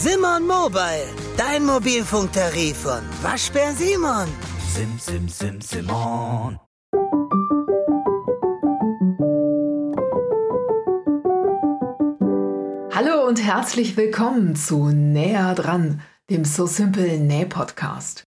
Simon Mobile, dein Mobilfunktarif von Waschbär Simon. Sim, sim, sim, Simon. Hallo und herzlich willkommen zu Näher dran, dem So Simple Näh Podcast.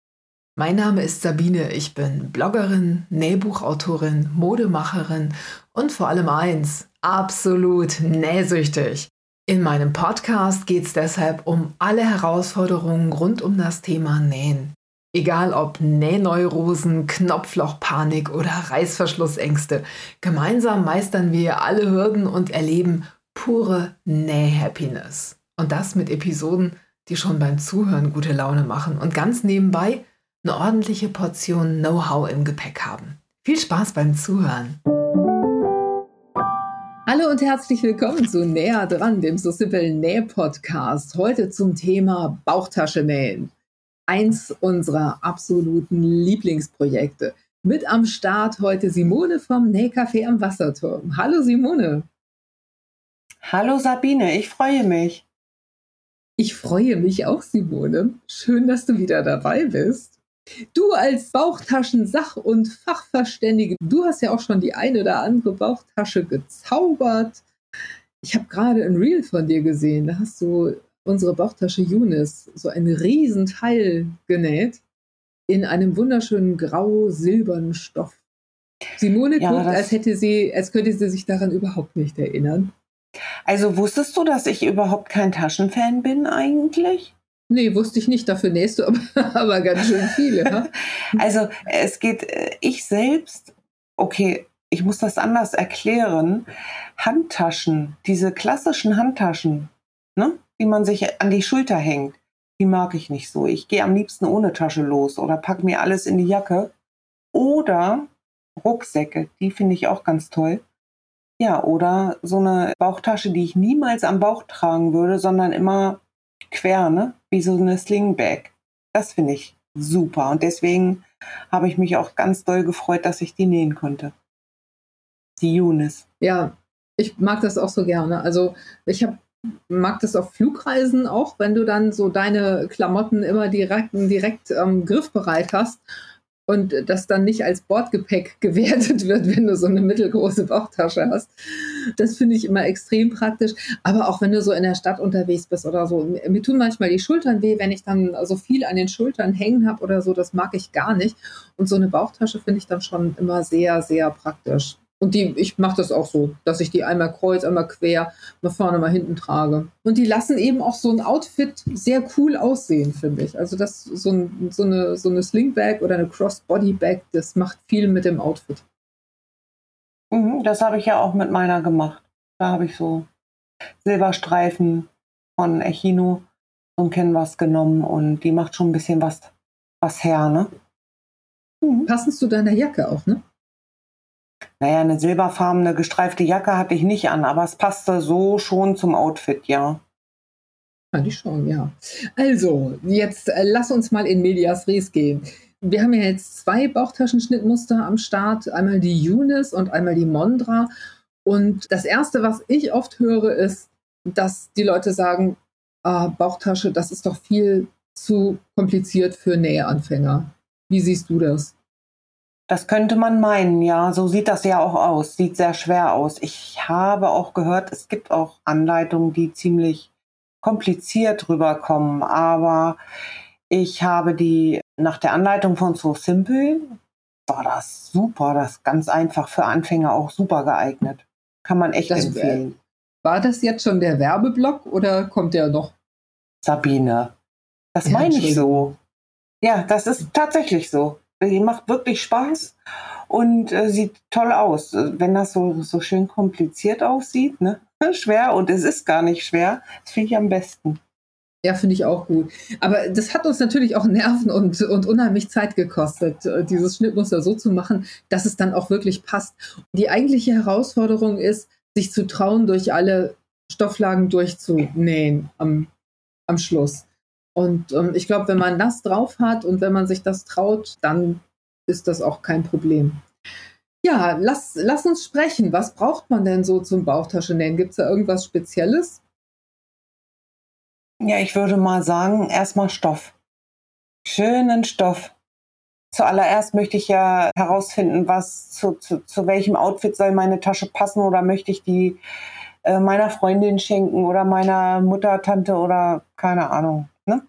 Mein Name ist Sabine, ich bin Bloggerin, Nähbuchautorin, Modemacherin und vor allem eins, absolut nähsüchtig. In meinem Podcast geht es deshalb um alle Herausforderungen rund um das Thema Nähen. Egal ob Nähneurosen, Knopflochpanik oder Reißverschlussängste, gemeinsam meistern wir alle Hürden und erleben pure Näh-Happiness. Und das mit Episoden, die schon beim Zuhören gute Laune machen und ganz nebenbei eine ordentliche Portion Know-how im Gepäck haben. Viel Spaß beim Zuhören! Hallo und herzlich willkommen zu Näher dran, dem So Simple Näh Podcast. Heute zum Thema Bauchtasche nähen. Eins unserer absoluten Lieblingsprojekte. Mit am Start heute Simone vom Nähcafé am Wasserturm. Hallo Simone. Hallo Sabine, ich freue mich. Ich freue mich auch, Simone. Schön, dass du wieder dabei bist. Du als Bauchtaschen-Sach- und Fachverständige, du hast ja auch schon die eine oder andere Bauchtasche gezaubert. Ich habe gerade ein Reel von dir gesehen. Da hast du unsere Bauchtasche Yunis so ein Riesenteil genäht in einem wunderschönen grau-silbernen Stoff. Simone ja, guckt, als hätte sie, als könnte sie sich daran überhaupt nicht erinnern. Also wusstest du, dass ich überhaupt kein Taschenfan bin eigentlich? Nee, wusste ich nicht, dafür nähst du aber, aber ganz schön viele. Ja? Also es geht, äh, ich selbst, okay, ich muss das anders erklären. Handtaschen, diese klassischen Handtaschen, ne, die man sich an die Schulter hängt, die mag ich nicht so. Ich gehe am liebsten ohne Tasche los oder pack mir alles in die Jacke. Oder Rucksäcke, die finde ich auch ganz toll. Ja, oder so eine Bauchtasche, die ich niemals am Bauch tragen würde, sondern immer quer, ne? Wie so eine Slingbag. Das finde ich super. Und deswegen habe ich mich auch ganz doll gefreut, dass ich die nähen konnte. Die Yunis. Ja, ich mag das auch so gerne. Also ich habe mag das auf Flugreisen auch, wenn du dann so deine Klamotten immer direkt, direkt ähm, griffbereit hast und das dann nicht als Bordgepäck gewertet wird, wenn du so eine mittelgroße Bauchtasche hast. Das finde ich immer extrem praktisch. Aber auch wenn du so in der Stadt unterwegs bist oder so, mir tun manchmal die Schultern weh, wenn ich dann so viel an den Schultern hängen habe oder so, das mag ich gar nicht. Und so eine Bauchtasche finde ich dann schon immer sehr, sehr praktisch. Und die, ich mache das auch so, dass ich die einmal kreuz, einmal quer, mal vorne, mal hinten trage. Und die lassen eben auch so ein Outfit sehr cool aussehen, finde ich. Also das so, ein, so eine, so eine Slingbag oder eine Crossbody-Bag, das macht viel mit dem Outfit. Mhm, das habe ich ja auch mit meiner gemacht. Da habe ich so Silberstreifen von Echino so ein Canvas genommen und die macht schon ein bisschen was, was her, ne? Mhm. Passend zu deiner Jacke auch, ne? Naja, eine silberfarbene gestreifte Jacke hatte ich nicht an, aber es passte so schon zum Outfit, ja. Fand ich schon, ja. Also, jetzt äh, lass uns mal in Medias Res gehen. Wir haben ja jetzt zwei Bauchtaschenschnittmuster am Start, einmal die Yunis und einmal die Mondra. Und das Erste, was ich oft höre, ist, dass die Leute sagen, ah, Bauchtasche, das ist doch viel zu kompliziert für Näheanfänger. Wie siehst du das? Das könnte man meinen, ja. So sieht das ja auch aus. Sieht sehr schwer aus. Ich habe auch gehört, es gibt auch Anleitungen, die ziemlich kompliziert rüberkommen. Aber ich habe die nach der Anleitung von So Simple, war das super. Das ist ganz einfach für Anfänger auch super geeignet. Kann man echt das, empfehlen. War das jetzt schon der Werbeblock oder kommt der noch? Sabine, das ja, meine ich so. Ja, das ist tatsächlich so. Die macht wirklich Spaß und äh, sieht toll aus. Wenn das so, so schön kompliziert aussieht, ne? schwer und es ist gar nicht schwer, das finde ich am besten. Ja, finde ich auch gut. Aber das hat uns natürlich auch Nerven und, und unheimlich Zeit gekostet, dieses Schnittmuster so zu machen, dass es dann auch wirklich passt. Die eigentliche Herausforderung ist, sich zu trauen, durch alle Stofflagen durchzunähen am, am Schluss. Und ähm, ich glaube, wenn man das drauf hat und wenn man sich das traut, dann ist das auch kein Problem. Ja, lass, lass uns sprechen. Was braucht man denn so zum Bauchtaschennähen? Gibt es da irgendwas Spezielles? Ja, ich würde mal sagen, erstmal Stoff. Schönen Stoff. Zuallererst möchte ich ja herausfinden, was zu, zu, zu welchem Outfit soll meine Tasche passen oder möchte ich die äh, meiner Freundin schenken oder meiner Mutter, Tante oder keine Ahnung. Ne?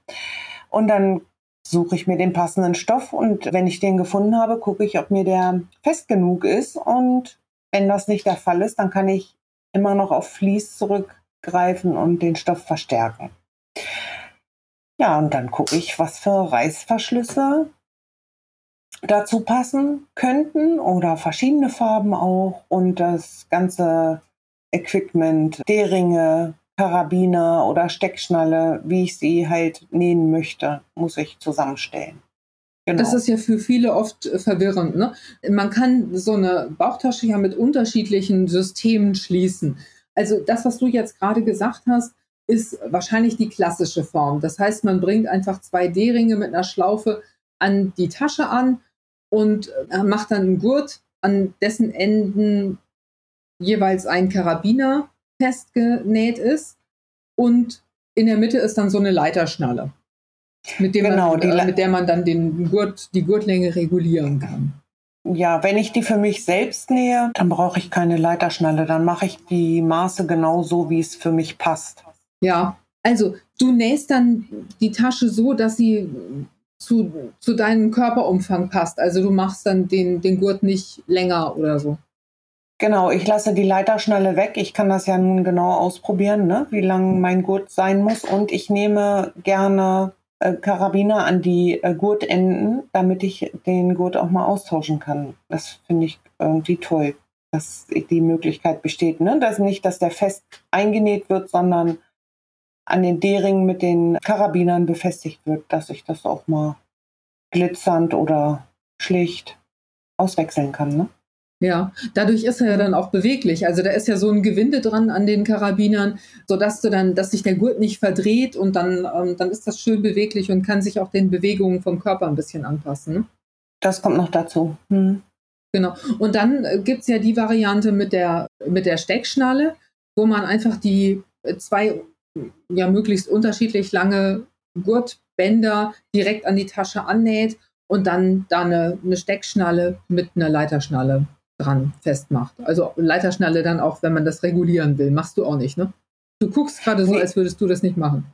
Und dann suche ich mir den passenden Stoff und wenn ich den gefunden habe, gucke ich, ob mir der fest genug ist. Und wenn das nicht der Fall ist, dann kann ich immer noch auf Vlies zurückgreifen und den Stoff verstärken. Ja, und dann gucke ich, was für Reißverschlüsse dazu passen könnten oder verschiedene Farben auch und das ganze Equipment, D-Ringe, Karabiner oder Steckschnalle, wie ich sie halt nähen möchte, muss ich zusammenstellen. Genau. Das ist ja für viele oft verwirrend. Ne? Man kann so eine Bauchtasche ja mit unterschiedlichen Systemen schließen. Also das, was du jetzt gerade gesagt hast, ist wahrscheinlich die klassische Form. Das heißt, man bringt einfach zwei D-Ringe mit einer Schlaufe an die Tasche an und äh, macht dann einen Gurt, an dessen Enden jeweils ein Karabiner festgenäht ist und in der Mitte ist dann so eine Leiterschnalle, mit, genau, man, äh, mit der man dann den Gurt, die Gurtlänge regulieren kann. Ja, wenn ich die für mich selbst nähe, dann brauche ich keine Leiterschnalle. Dann mache ich die Maße genau so, wie es für mich passt. Ja, also du nähst dann die Tasche so, dass sie zu, zu deinem Körperumfang passt. Also du machst dann den, den Gurt nicht länger oder so. Genau, ich lasse die Leiterschnalle weg. Ich kann das ja nun genau ausprobieren, ne? wie lang mein Gurt sein muss. Und ich nehme gerne äh, Karabiner an die äh, Gurtenden, damit ich den Gurt auch mal austauschen kann. Das finde ich irgendwie toll, dass die Möglichkeit besteht. Ne? Dass nicht, dass der fest eingenäht wird, sondern an den D-Ringen mit den Karabinern befestigt wird, dass ich das auch mal glitzernd oder schlicht auswechseln kann. Ne? Ja, dadurch ist er ja dann auch beweglich. Also da ist ja so ein Gewinde dran an den Karabinern, sodass du dann, dass sich der Gurt nicht verdreht und dann, ähm, dann ist das schön beweglich und kann sich auch den Bewegungen vom Körper ein bisschen anpassen. Das kommt noch dazu. Hm. Genau. Und dann äh, gibt es ja die Variante mit der, mit der Steckschnalle, wo man einfach die zwei ja möglichst unterschiedlich lange Gurtbänder direkt an die Tasche annäht und dann da eine, eine Steckschnalle mit einer Leiterschnalle dran festmacht. Also Leiterschnalle dann auch, wenn man das regulieren will. Machst du auch nicht, ne? Du guckst gerade so, nee. als würdest du das nicht machen.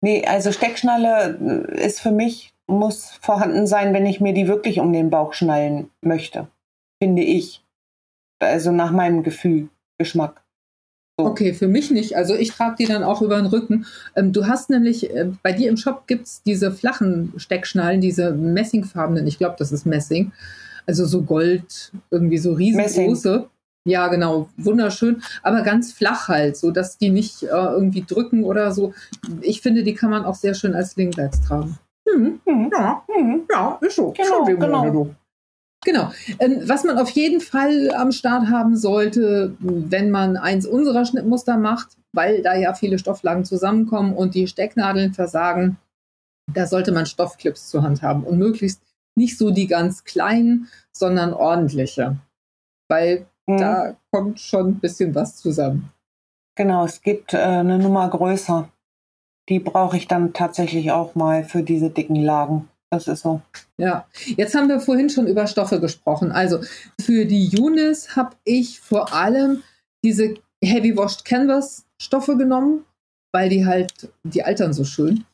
Nee, also Steckschnalle ist für mich, muss vorhanden sein, wenn ich mir die wirklich um den Bauch schnallen möchte. Finde ich. Also nach meinem Gefühl, Geschmack. So. Okay, für mich nicht. Also ich trage die dann auch über den Rücken. Ähm, du hast nämlich, äh, bei dir im Shop gibt es diese flachen Steckschnallen, diese messingfarbenen, ich glaube, das ist Messing. Also so Gold, irgendwie so riesengroße. Messing. Ja, genau, wunderschön, aber ganz flach halt, so dass die nicht äh, irgendwie drücken oder so. Ich finde, die kann man auch sehr schön als Linkwärts tragen. Mhm. Mhm. Ja, mhm. ja, ist so. Genau, genau. Genau. Ähm, was man auf jeden Fall am Start haben sollte, wenn man eins unserer Schnittmuster macht, weil da ja viele Stofflagen zusammenkommen und die Stecknadeln versagen, da sollte man Stoffclips zur Hand haben und möglichst nicht so die ganz kleinen, sondern ordentliche. Weil mhm. da kommt schon ein bisschen was zusammen. Genau, es gibt äh, eine Nummer größer. Die brauche ich dann tatsächlich auch mal für diese dicken Lagen. Das ist so. Ja, jetzt haben wir vorhin schon über Stoffe gesprochen. Also für die Unis habe ich vor allem diese Heavy Washed Canvas Stoffe genommen, weil die halt, die altern so schön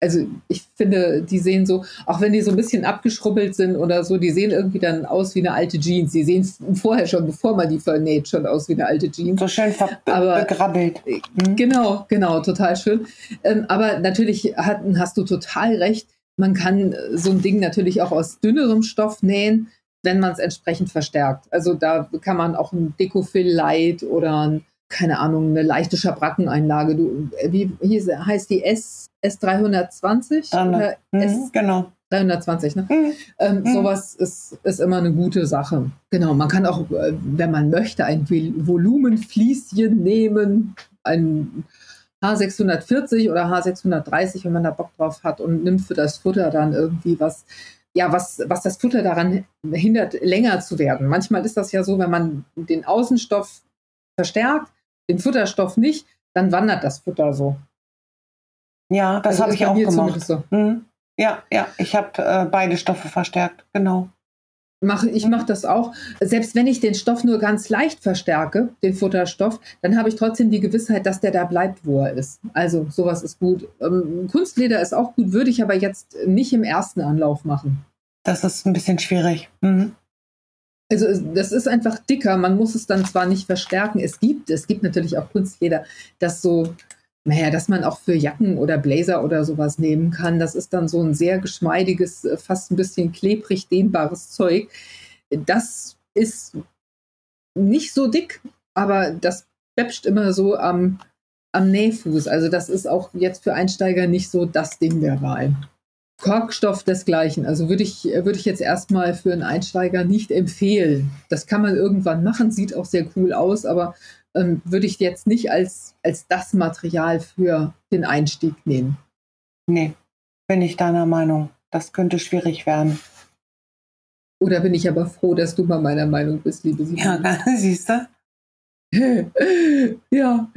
also ich finde, die sehen so, auch wenn die so ein bisschen abgeschrubbelt sind oder so, die sehen irgendwie dann aus wie eine alte Jeans. Die sehen vorher schon, bevor man die vernäht, schon aus wie eine alte Jeans. So schön begrabbelt. Mhm. Genau, genau, total schön. Ähm, aber natürlich hat, hast du total recht. Man kann so ein Ding natürlich auch aus dünnerem Stoff nähen, wenn man es entsprechend verstärkt. Also da kann man auch ein Decofil Light oder ein keine Ahnung, eine leichte Schabrackeneinlage. Du, wie hieß, heißt die S, S320? Oder mhm, S, genau. 320, ne? Mhm. Ähm, mhm. Sowas ist, ist immer eine gute Sache. Genau, man kann auch, äh, wenn man möchte, ein Volumenflieschen nehmen, ein H640 oder H630, wenn man da Bock drauf hat und nimmt für das Futter dann irgendwie was, ja, was, was das Futter daran hindert, länger zu werden. Manchmal ist das ja so, wenn man den Außenstoff verstärkt, den Futterstoff nicht, dann wandert das Futter so. Ja, das Also habe ich auch gemacht. so. Mhm. Ja, ja, ich habe äh, beide Stoffe verstärkt, genau. Mach, ich mache das auch. Selbst wenn ich den Stoff nur ganz leicht verstärke, den Futterstoff, dann habe ich trotzdem die Gewissheit, dass der da bleibt, wo er ist. Also sowas ist gut. Ähm, Kunstleder ist auch gut, würde ich aber jetzt nicht im ersten Anlauf machen. Das ist ein bisschen schwierig. Mhm. Also das ist einfach dicker. Man muss es dann zwar nicht verstärken. Es gibt, es gibt natürlich auch Kunstleder, das so, naja, dass man auch für Jacken oder Blazer oder sowas nehmen kann. Das ist dann so ein sehr geschmeidiges, äh, fast ein bisschen klebrig dehnbares Zeug. Das ist nicht so dick, aber das bepscht immer so am, am Nähfuß. Also das ist auch jetzt für Einsteiger nicht so das Ding der Wahl. Korkstoff desgleichen. Also würde ich, würde ich jetzt erstmal für einen Einsteiger nicht empfehlen. Das kann man irgendwann machen, sieht auch sehr cool aus, aber ähm, würde ich jetzt nicht als, als das Material für den Einstieg nehmen. Nee, bin ich deiner Meinung. Das könnte schwierig werden. Oder bin ich aber froh, dass du mal meiner Meinung bist, liebe Simone. Ja, siehst du? ja,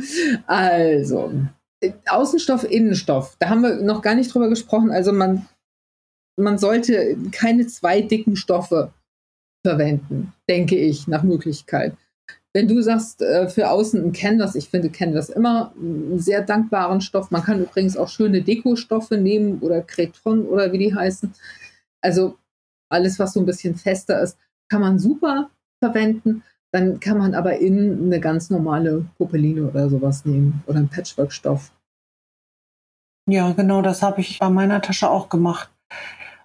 also Außenstoff, Innenstoff. Da haben wir noch gar nicht drüber gesprochen. Also man, man sollte keine zwei dicken Stoffe verwenden, denke ich, nach Möglichkeit. Wenn du sagst, äh, für außen ein Canvas, ich finde Canvas immer einen sehr dankbaren Stoff. Man kann übrigens auch schöne Dekostoffe nehmen oder Creton oder wie die heißen. Also alles, was so ein bisschen fester ist, kann man super verwenden. Dann kann man aber innen eine ganz normale Popeline oder sowas nehmen oder einen Patchwork-Stoff. Ja, genau, das habe ich bei meiner Tasche auch gemacht.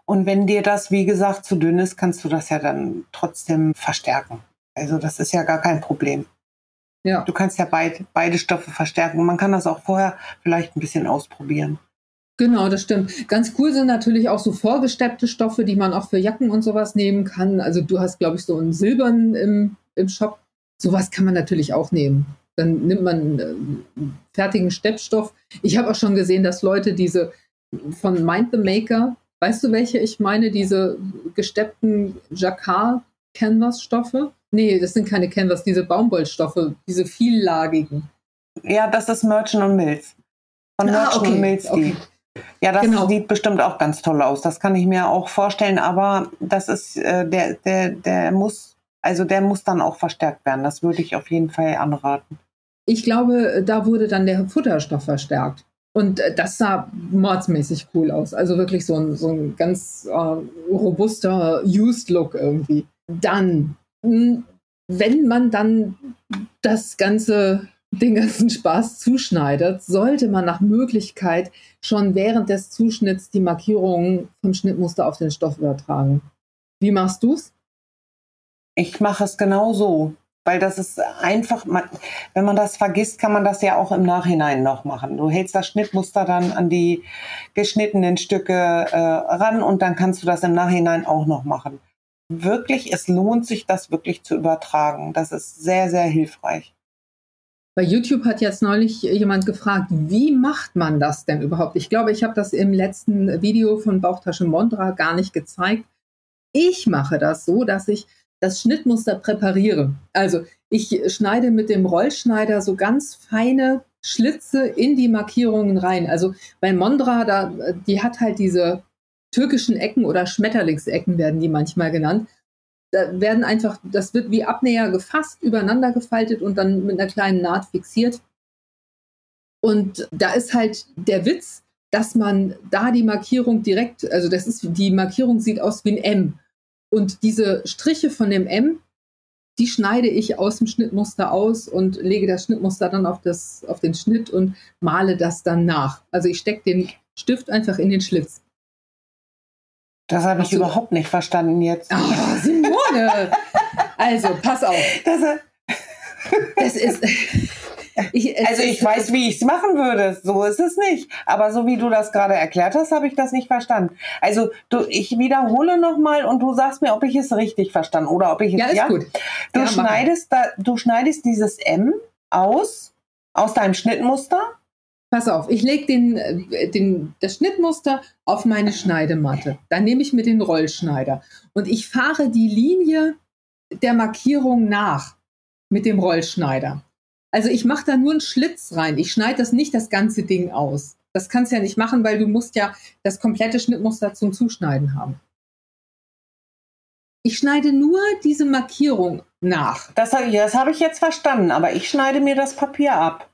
Und wenn dir das, wie gesagt, zu dünn ist, kannst du das ja dann trotzdem verstärken. Also das ist ja gar kein Problem. Ja, Du kannst ja beid, beide Stoffe verstärken. Man kann das auch vorher vielleicht ein bisschen ausprobieren. genau, das stimmt. Ganz cool sind natürlich auch so vorgesteppte Stoffe, die man auch für Jacken und sowas nehmen kann. Also du hast, glaube ich, so einen silbernen im, im Shop. Sowas kann man natürlich auch nehmen. Dann nimmt man einen ähm, fertigen Steppstoff. Ich habe auch schon gesehen, dass Leute diese von Mind the Maker, weißt du welche ich meine, diese gesteppten Jacquard-Canvas-Stoffe? Nee, das sind keine Canvas, diese Baumwollstoffe, diese viellagigen. Ja, das ist Merchant und Mills. Von Ah, Merchant okay, und Mills okay. Ja, das Genau. sieht bestimmt auch ganz toll aus. Das kann ich mir auch vorstellen, aber das ist, äh, der, der, der muss, also der muss dann auch verstärkt werden. Das würde ich auf jeden Fall anraten. Ich glaube, da wurde dann der Futterstoff verstärkt. Und äh, das sah mordsmäßig cool aus. Also wirklich so ein, so ein ganz äh, robuster Used-Look irgendwie. Dann, wenn man dann das ganze, den ganzen Spaß zuschneidet, sollte man nach Möglichkeit schon während des Zuschnitts die Markierungen vom Schnittmuster auf den Stoff übertragen. Wie machst du's? Ich mache es genau so, weil das ist einfach, man, wenn man das vergisst, kann man das ja auch im Nachhinein noch machen. Du hältst das Schnittmuster dann an die geschnittenen Stücke äh, ran und dann kannst du das im Nachhinein auch noch machen. Wirklich, es lohnt sich, das wirklich zu übertragen. Das ist sehr, sehr hilfreich. Bei YouTube hat jetzt neulich jemand gefragt, wie macht man das denn überhaupt? Ich glaube, ich habe das im letzten Video von Bauchtasche Mondra gar nicht gezeigt. Ich mache das so, dass ich das Schnittmuster präpariere. Also ich schneide mit dem Rollschneider so ganz feine Schlitze in die Markierungen rein. Also bei Mondra, da, die hat halt diese türkischen Ecken oder Schmetterlingsecken werden die manchmal genannt da werden einfach, das wird wie Abnäher gefasst, übereinander gefaltet und dann mit einer kleinen Naht fixiert. Und da ist halt der Witz, dass man da die Markierung direkt, also das ist, die Markierung sieht aus wie ein M. Und diese Striche von dem M, die schneide ich aus dem Schnittmuster aus und lege das Schnittmuster dann auf, das, auf den Schnitt und male das dann nach. Also ich stecke den Stift einfach in den Schlitz. Das habe ich du- überhaupt nicht verstanden jetzt. Oh, Simone! Also, pass auf. Das, Es ist. Ich, also ich ist, weiß, wie ich es machen würde. So ist es nicht. Aber so wie du das gerade erklärt hast, habe ich das nicht verstanden. Also du, ich wiederhole nochmal und du sagst mir, ob ich es richtig verstanden oder ob ich es Ja, ist gut. Du Ja, schneidest da, du schneidest dieses M aus aus deinem Schnittmuster. Pass auf, ich lege den, äh, den, das Schnittmuster auf meine Schneidematte. Dann nehme ich mir den Rollschneider und ich fahre die Linie der Markierung nach mit dem Rollschneider. Also ich mache da nur einen Schlitz rein. Ich schneide das nicht das ganze Ding aus. Das kannst du ja nicht machen, weil du musst ja das komplette Schnittmuster zum Zuschneiden haben. Ich schneide nur diese Markierung nach. Das, das habe ich jetzt verstanden, aber ich schneide mir das Papier ab.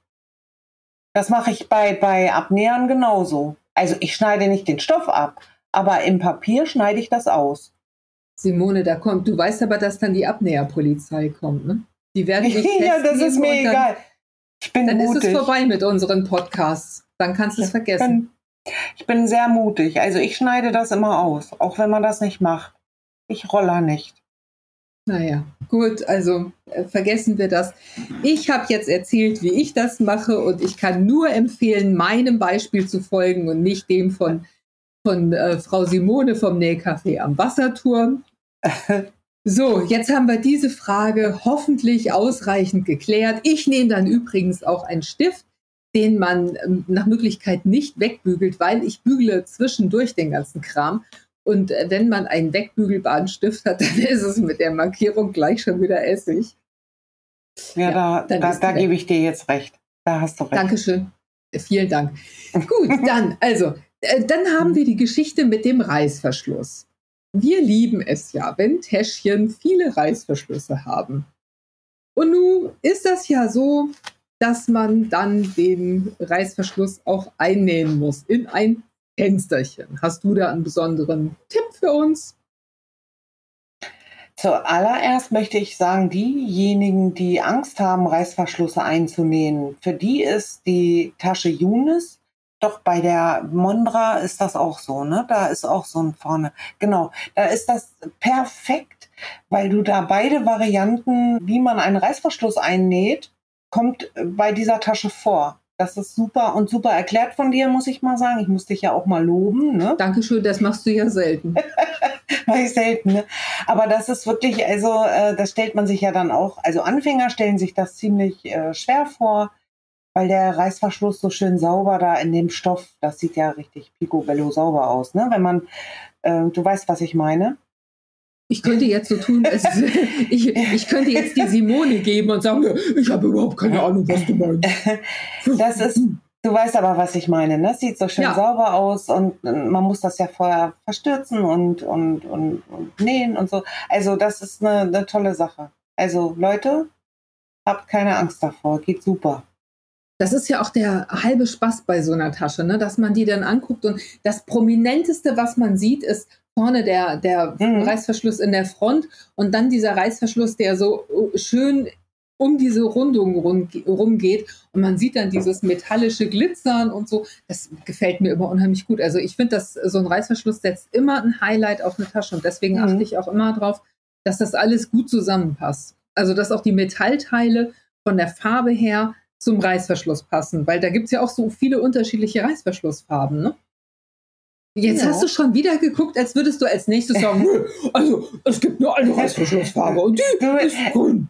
Das mache ich bei, bei Abnähern genauso. Also ich schneide nicht den Stoff ab, aber im Papier schneide ich das aus. Simone, da kommt, du weißt aber, dass dann die Abnäherpolizei kommt, ne? Die werden dich Ja, das ist mir dann, egal. Ich bin Dann mutig. ist es vorbei mit unseren Podcasts. Dann kannst du es vergessen. bin, ich bin sehr mutig. Also ich schneide das immer aus, auch wenn man das nicht macht. Ich roller nicht. Naja, gut, also äh, vergessen wir das. Ich habe jetzt erzählt, wie ich das mache und ich kann nur empfehlen, meinem Beispiel zu folgen und nicht dem von, von äh, Frau Simone vom Nähcafé am Wasserturm. So, jetzt haben wir diese Frage hoffentlich ausreichend geklärt. Ich nehme dann übrigens auch einen Stift, den man ähm, nach Möglichkeit nicht wegbügelt, weil ich bügele zwischendurch den ganzen Kram. Und wenn man einen wegbügelbaren Stift hat, dann ist es mit der Markierung gleich schon wieder Essig. Ja, Ja, da, da, da gebe ich dir jetzt recht. Da hast du recht. Dankeschön. Vielen Dank. Gut, dann, also, äh, dann haben wir die Geschichte mit dem Reißverschluss. Wir lieben es ja, wenn Täschchen viele Reißverschlüsse haben. Und nun ist das ja so, dass man dann den Reißverschluss auch einnähen muss in ein Fensterchen. Hast du da einen besonderen Tipp für uns? Zuallererst möchte ich sagen, diejenigen, die Angst haben, Reißverschlüsse einzunähen, für die ist die Tasche Younes. Doch bei der Mondra ist das auch so, ne? Da ist auch so ein vorne. Genau, da ist das perfekt, weil du da beide Varianten, wie man einen Reißverschluss einnäht, kommt bei dieser Tasche vor. Das ist super und super erklärt von dir, muss ich mal sagen. Ich muss dich ja auch mal loben, ne? Dankeschön, das machst du ja selten. Mach ich selten, ne? Aber das ist wirklich, also äh, das stellt man sich ja dann auch, also Anfänger stellen sich das ziemlich äh, schwer vor, weil der Reißverschluss so schön sauber da in dem Stoff, das sieht ja richtig picobello sauber aus, ne? Wenn man, äh, du weißt, was ich meine. Ich könnte jetzt so tun, als, ich, ich könnte jetzt die Simone geben und sagen, ich habe überhaupt keine Ahnung, was du meinst. Das ist, du weißt aber, was ich meine, ne? Sieht so schön Ja. sauber aus und äh, man muss das ja vorher verstürzen und, und, und, und nähen und so. Also das ist eine, eine tolle Sache. Also Leute, habt keine Angst davor, geht super. Das ist ja auch der halbe Spaß bei so einer Tasche, ne? dass man die dann anguckt und das Prominenteste, was man sieht, ist vorne der, der Mhm. Reißverschluss in der Front und dann dieser Reißverschluss, der so äh, schön um diese Rundung rum, rumgeht und man sieht dann dieses metallische Glitzern und so. Das gefällt mir immer unheimlich gut. Also ich finde, dass so ein Reißverschluss setzt immer ein Highlight auf eine Tasche und deswegen Mhm. achte ich auch immer drauf, dass das alles gut zusammenpasst. Also dass auch die Metallteile von der Farbe her zum Reißverschluss passen, weil da gibt es ja auch so viele unterschiedliche Reißverschlussfarben. Ne? Jetzt Ja. hast du schon wieder geguckt, als würdest du als nächstes sagen, "Nö, also es gibt nur eine Reißverschlussfarbe und die Du, ist grün.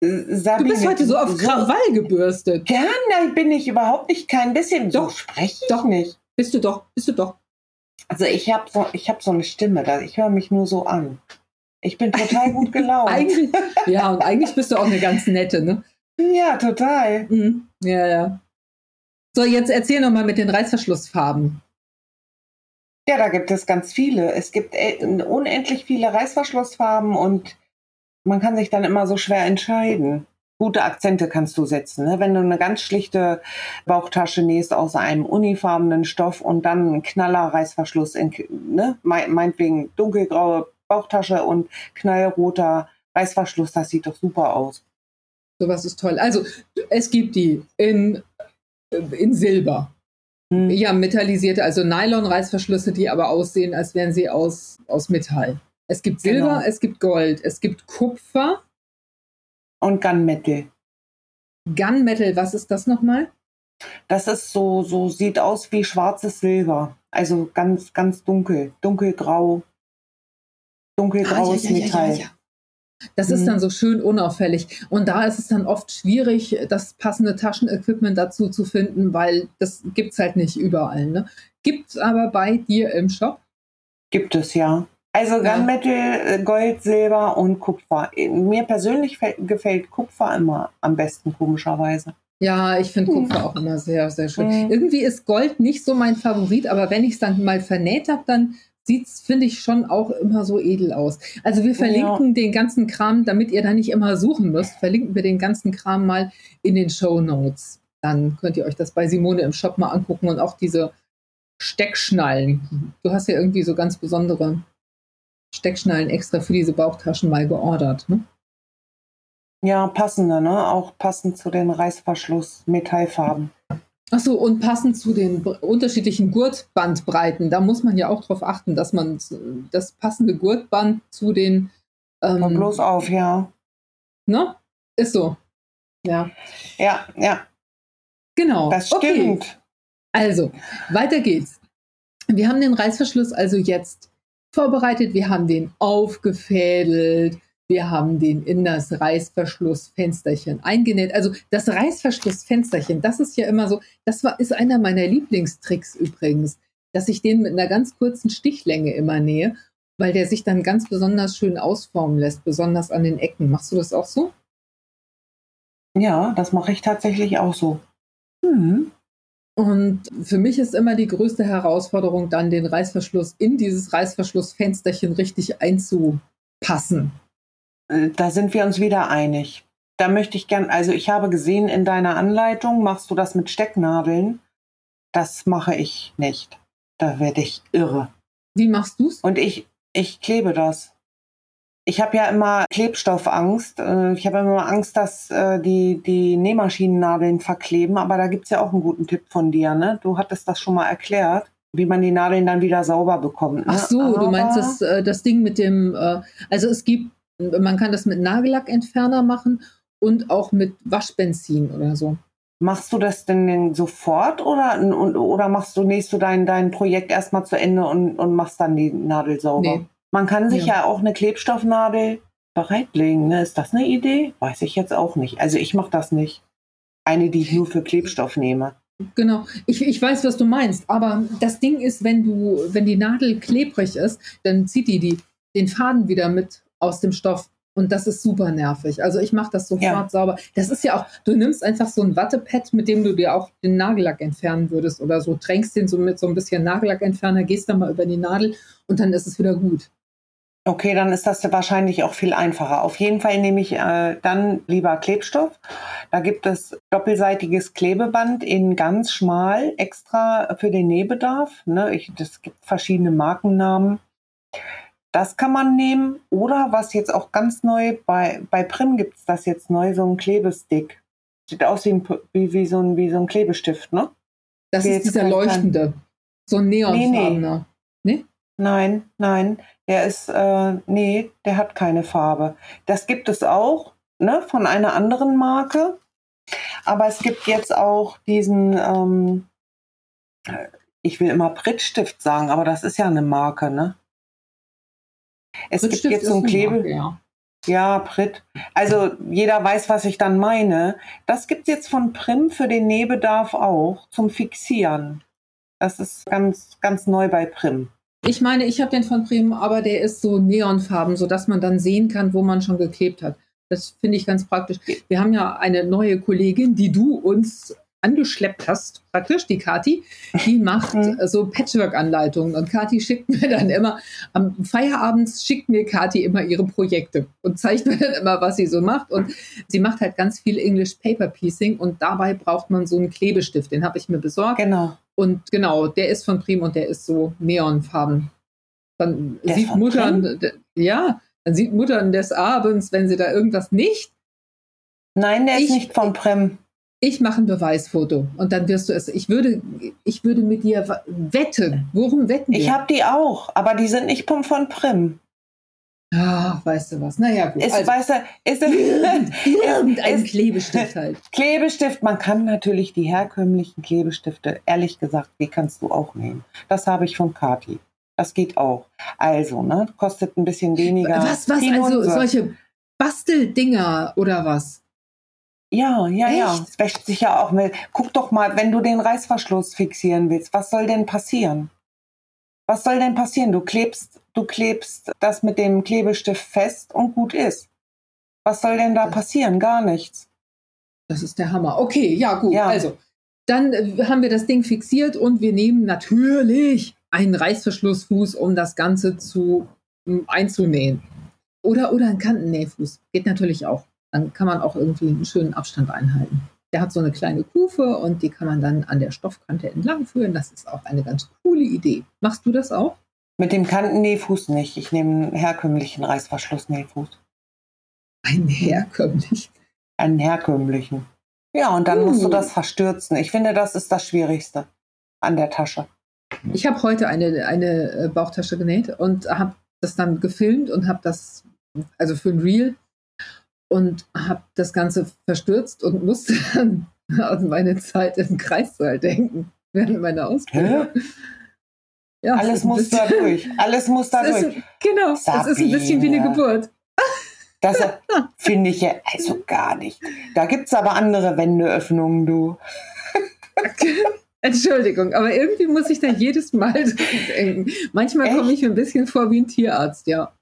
äh, Du Sabine, bist heute so auf Krawall gebürstet. Gern, nein, bin ich überhaupt nicht, kein bisschen. So Doch, spreche ich doch. nicht. Bist du doch, bist du doch. Also ich habe so, ich hab so eine Stimme, da, ich höre mich nur so an. Ich bin total gut gelaunt. Eigentlich, ja, und eigentlich bist du auch eine ganz nette, ne? ja, total. Mhm. Ja, ja. So, jetzt erzähl noch mal mit den Reißverschlussfarben. Ja, da gibt es ganz viele. Es gibt äh, unendlich viele Reißverschlussfarben und man kann sich dann immer so schwer entscheiden. Gute Akzente kannst du setzen. Ne? Wenn du eine ganz schlichte Bauchtasche nähst aus einem unifarbenen Stoff und dann einen knaller Reißverschluss, in, ne? Me- meinetwegen dunkelgraue Bauchtasche und knallroter Reißverschluss, das sieht doch super aus. Sowas ist toll. Also, es gibt die in, in Silber. Hm. Ja, metallisierte, also Nylon-Reißverschlüsse, die aber aussehen, als wären sie aus, aus Metall. Es gibt Silber, Genau. es gibt Gold, es gibt Kupfer, Und Gunmetal. Gunmetal, was ist das nochmal? Das ist so, so sieht aus wie schwarzes Silber. Also ganz, ganz dunkel, dunkelgrau, dunkelgraues Metall. Das ist Mhm. dann so schön unauffällig. Und da ist es dann oft schwierig, das passende Taschenequipment dazu zu finden, weil das gibt es halt nicht überall. Ne? Gibt es aber bei dir im Shop. Gibt es ja. Also. Gunmetal, äh, Gold, Silber und Kupfer. Mir persönlich fäll- gefällt Kupfer immer am besten, komischerweise. Ja, ich finde Kupfer auch immer sehr, sehr schön. Mhm. Irgendwie ist Gold nicht so mein Favorit, aber wenn ich es dann mal vernäht habe, dann sieht's, finde ich, schon auch immer so edel aus. Also wir verlinken den ganzen Kram, damit ihr da nicht immer suchen müsst, verlinken wir den ganzen Kram mal in den Show Notes. Dann könnt ihr euch das bei Simone im Shop mal angucken und auch diese Steckschnallen. Du hast ja irgendwie so ganz besondere Steckschnallen extra für diese Bauchtaschen mal geordert, ne? Ja, passende, ne? Auch passend zu den Reißverschluss Metallfarben. Ach so, und passend zu den unterschiedlichen Gurtbandbreiten, da muss man ja auch darauf achten, dass man das passende Gurtband zu den, Hör ähm, bloß auf, ja. ne? Ist so. Ja, Ja, ja, genau. das Okay. stimmt. Also, weiter geht's. Wir haben den Reißverschluss also jetzt vorbereitet, wir haben den aufgefädelt, wir haben den in das Reißverschlussfensterchen eingenäht. Also das Reißverschlussfensterchen, das ist ja immer so, das war, ist einer meiner Lieblingstricks übrigens, dass ich den mit einer ganz kurzen Stichlänge immer nähe, weil der sich dann ganz besonders schön ausformen lässt, besonders an den Ecken. Machst du das auch so? Ja, das mache ich tatsächlich auch so. Hm. Und für mich ist immer die größte Herausforderung, dann den Reißverschluss in dieses Reißverschlussfensterchen richtig einzupassen. Äh, Da sind wir uns wieder einig. Da möchte ich gern, also ich habe gesehen in deiner Anleitung, machst du das mit Stecknadeln. Das mache ich nicht. Da werde ich irre. Wie machst du's? Und ich, ich klebe das. Ich habe ja immer Klebstoffangst. Äh, Ich habe immer Angst, dass äh, die, die Nähmaschinennadeln verkleben. Aber da gibt's ja auch einen guten Tipp von dir. Ne? Du hattest das schon mal erklärt, wie man die Nadeln dann wieder sauber bekommt. Ne? Ach so, du Aber- meinst das, das Ding mit dem, also es gibt, man kann das mit Nagellackentferner machen und auch mit Waschbenzin oder so. Machst du das denn, sofort oder, oder machst du, nähst du dein, dein Projekt erstmal zu Ende und, und machst dann die Nadel sauber? Nee. Man kann sich Ja. ja. auch eine Klebstoffnadel bereitlegen. Ne? Ist das eine Idee? Weiß ich jetzt auch nicht. Also ich mache das nicht. Eine, die ich nur für Klebstoff nehme. Genau, ich, ich weiß, was du meinst, aber das Ding ist, wenn du, wenn die Nadel klebrig ist, dann zieht die, die den Faden wieder mit aus dem Stoff und das ist super nervig. Also ich mache das sofort Ja. sauber. Das ist ja auch, du nimmst einfach so ein Wattepad, mit dem du dir auch den Nagellack entfernen würdest oder so, tränkst den so mit so ein bisschen Nagellackentferner, gehst dann mal über die Nadel und dann ist es wieder gut. Okay, dann ist das wahrscheinlich auch viel einfacher. Auf jeden Fall nehme ich äh, dann lieber Klebstoff. Da gibt es doppelseitiges Klebeband in ganz schmal, extra für den Nähbedarf. Ne? Ich, das gibt verschiedene Markennamen. Das kann man nehmen. Oder was jetzt auch ganz neu, bei, bei Prim gibt es das jetzt neu, so ein Klebestick. Sieht aus wie, ein, wie, wie, so, ein, wie so ein Klebestift, ne? Das Wie ist dieser leuchtende, so ein neonfarbener. Nein, nein, der ist, äh, nee, der hat keine Farbe. Das gibt es auch, ne, von einer anderen Marke. Aber es gibt jetzt auch diesen, ähm, äh, ich will immer Prittstift sagen, aber das ist ja eine Marke, ne? Es gibt Prittstift jetzt so ein Klebe, ja. ja, Pritt. Also jeder weiß, was ich dann meine. Das gibt es jetzt von Prim für den Nähbedarf auch zum Fixieren. Das ist ganz, ganz neu bei Prim. Ich meine, ich habe den von Bremen, aber der ist so neonfarben, sodass man dann sehen kann, wo man schon geklebt hat. Das finde ich ganz praktisch. Wir haben ja eine neue Kollegin, die du uns angeschleppt hast, praktisch, die Kati, die macht Mhm. äh, so Patchwork-Anleitungen. Und Kati schickt mir dann immer, am Feierabend schickt mir Kati immer ihre Projekte und zeigt mir dann immer, was sie so macht. Und sie macht halt ganz viel English Paper Piecing und dabei braucht man so einen Klebestift. Den habe ich mir besorgt. Genau. Und genau, der ist von Prim und der ist so neonfarben. Dann Der sieht Muttern, ja, dann sieht Muttern des Abends, wenn sie da irgendwas nicht, Nein, der Ich- ist nicht von Prem. Ich mache ein Beweisfoto und dann wirst du es. Ich würde, ich würde mit dir wetten. Worum wetten wir? Ich habe die auch, aber die sind nicht von, von Prim. Ah, weißt du was? Naja, gut. Ist, also, weißt du, ist irgendein ist- Klebestift halt. Klebestift, man kann natürlich die herkömmlichen Klebestifte, ehrlich gesagt, die kannst du auch nehmen. Das habe ich von Kati. Das geht auch. Also, ne, kostet ein bisschen weniger. Was, was, also solche Basteldinger oder was? Ja, ja, ja. Echt? Es wäscht sich ja auch mit. Guck doch mal, wenn du den Reißverschluss fixieren willst, was soll denn passieren? Was soll denn passieren? Du klebst, du klebst das mit dem Klebestift fest und gut ist. Was soll denn da passieren? Gar nichts. Das ist der Hammer. Okay, ja gut. Ja. Also, dann äh, haben wir das Ding fixiert und wir nehmen natürlich einen Reißverschlussfuß, um das Ganze zu m, einzunähen. Oder, oder einen Kantennähfuß. Geht natürlich auch. Dann kann man auch irgendwie einen schönen Abstand einhalten. Der hat so eine kleine Kufe und die kann man dann an der Stoffkante entlang führen. Das ist auch eine ganz coole Idee. Machst du das auch? Mit dem Kantennähfuß nicht. Ich nehme einen herkömmlichen Reißverschlussnähfuß. Ein herkömmlich. Einen herkömmlichen. Ja, und dann musst du Uh. das verstürzen. Ich finde, das ist das Schwierigste an der Tasche. Ich habe heute eine, eine äh, Bauchtasche genäht und habe das dann gefilmt und habe das, also für ein Reel, und habe das Ganze verstürzt und musste dann an meine Zeit im Kreissaal denken, während meiner Ausbildung. Ja, es Alles muss da durch. Alles muss da ist, durch. genau, es ist ein bisschen wie eine Sabine. Geburt. Das finde ich ja also gar nicht. Da gibt es aber andere Wendeöffnungen, du. Entschuldigung, aber irgendwie muss ich da jedes Mal denken. Manchmal komme ich mir ein bisschen vor wie ein Tierarzt, ja.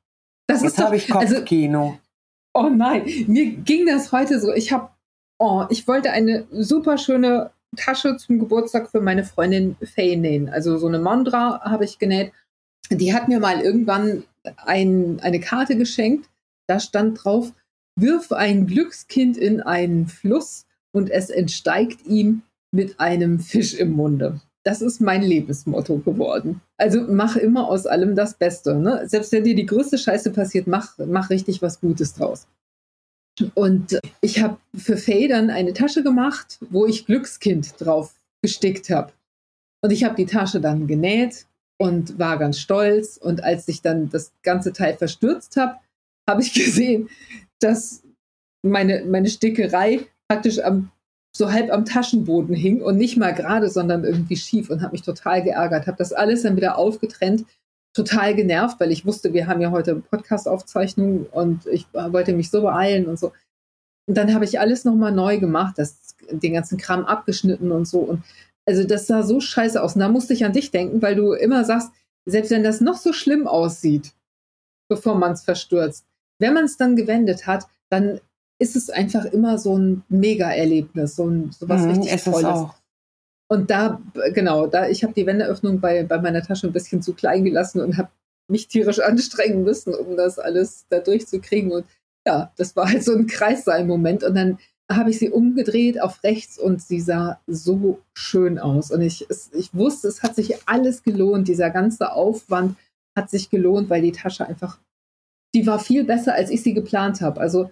Das ist Jetzt doch, habe ich also Kopfkino. Oh nein, mir ging das heute so. Ich habe, oh, ich wollte eine super schöne Tasche zum Geburtstag für meine Freundin Faye nähen. Also so eine Mondra habe ich genäht. Die hat mir mal irgendwann ein, eine Karte geschenkt. Da stand drauf, wirf ein Glückskind in einen Fluss und es entsteigt ihm mit einem Fisch im Munde. Das ist mein Lebensmotto geworden. Also mach immer aus allem das Beste. Ne? Selbst wenn dir die größte Scheiße passiert, mach, mach richtig was Gutes draus. Und ich habe für Faye dann eine Tasche gemacht, wo ich Glückskind drauf gestickt habe. Und ich habe die Tasche dann genäht und war ganz stolz. Und als ich dann das ganze Teil verstürzt habe, habe ich gesehen, dass meine, meine Stickerei praktisch am, so halb am Taschenboden hing und nicht mal gerade, sondern irgendwie schief und habe mich total geärgert. Habe das alles dann wieder aufgetrennt, total genervt, weil ich wusste, wir haben ja heute Podcast-Aufzeichnung und ich wollte mich so beeilen und so. Und dann habe ich alles nochmal neu gemacht, das, den ganzen Kram abgeschnitten und so. Und also das sah so scheiße aus. Und da musste ich an dich denken, weil du immer sagst, selbst wenn das noch so schlimm aussieht, bevor man es verstürzt, wenn man es dann gewendet hat, dann ist es einfach immer so ein Mega-Erlebnis, so, ein, so was Mhm, richtig Tolles. auch. Und da, genau, da, ich habe die Wendeöffnung bei, bei meiner Tasche ein bisschen zu klein gelassen und habe mich tierisch anstrengen müssen, um das alles da durchzukriegen. Und ja, das war halt so ein Kreissaal-Moment. Und dann habe ich sie umgedreht auf rechts und sie sah so schön aus. Und ich, es, ich wusste, es hat sich alles gelohnt. Dieser ganze Aufwand hat sich gelohnt, weil die Tasche einfach, die war viel besser, als ich sie geplant habe. Also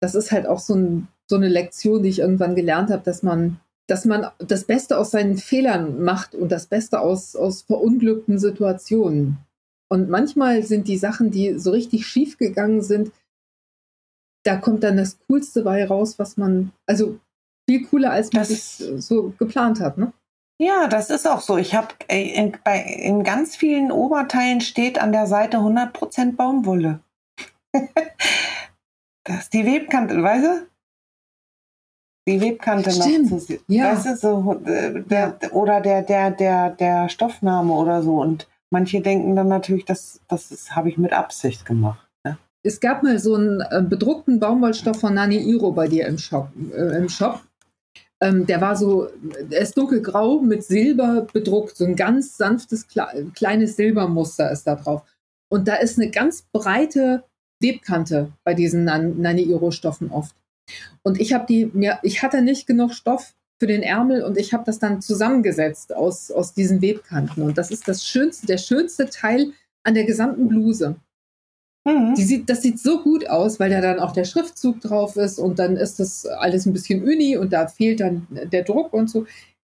das ist halt auch so, ein, so eine Lektion, die ich irgendwann gelernt habe, dass man dass man das Beste aus seinen Fehlern macht und das Beste aus, aus verunglückten Situationen. Und manchmal sind die Sachen, die so richtig schief gegangen sind, da kommt dann das Coolste bei raus, was man, also viel cooler, als man sich so geplant hat. Ne? Ja, das ist auch so. Ich habe in, bei- in ganz vielen Oberteilen steht an der Seite 100% Baumwolle. das ist die Webkante, weißt du? Die Webkante Stimmt, noch zu sehen. ja. Weißt du, so, äh, der, oder der, der, der, der Stoffname oder so. Und manche denken dann natürlich, das, das habe ich mit Absicht gemacht. Ne? Es gab mal so einen äh, bedruckten Baumwollstoff von Nani Iro bei dir im Shop. Äh, im Shop. Ähm, der war so, er ist dunkelgrau mit Silber bedruckt, so ein ganz sanftes, kle kleines Silbermuster ist da drauf. Und da ist eine ganz breite Webkante bei diesen Nan Nani Iro Stoffen oft. Und ich habe die mir, ich hatte nicht genug Stoff für den Ärmel und ich habe das dann zusammengesetzt aus, aus diesen Webkanten. Und das ist das schönste, der schönste Teil an der gesamten Bluse. Mhm. Die sieht, das sieht so gut aus, weil da dann auch der Schriftzug drauf ist und dann ist das alles ein bisschen uni und da fehlt dann der Druck und so.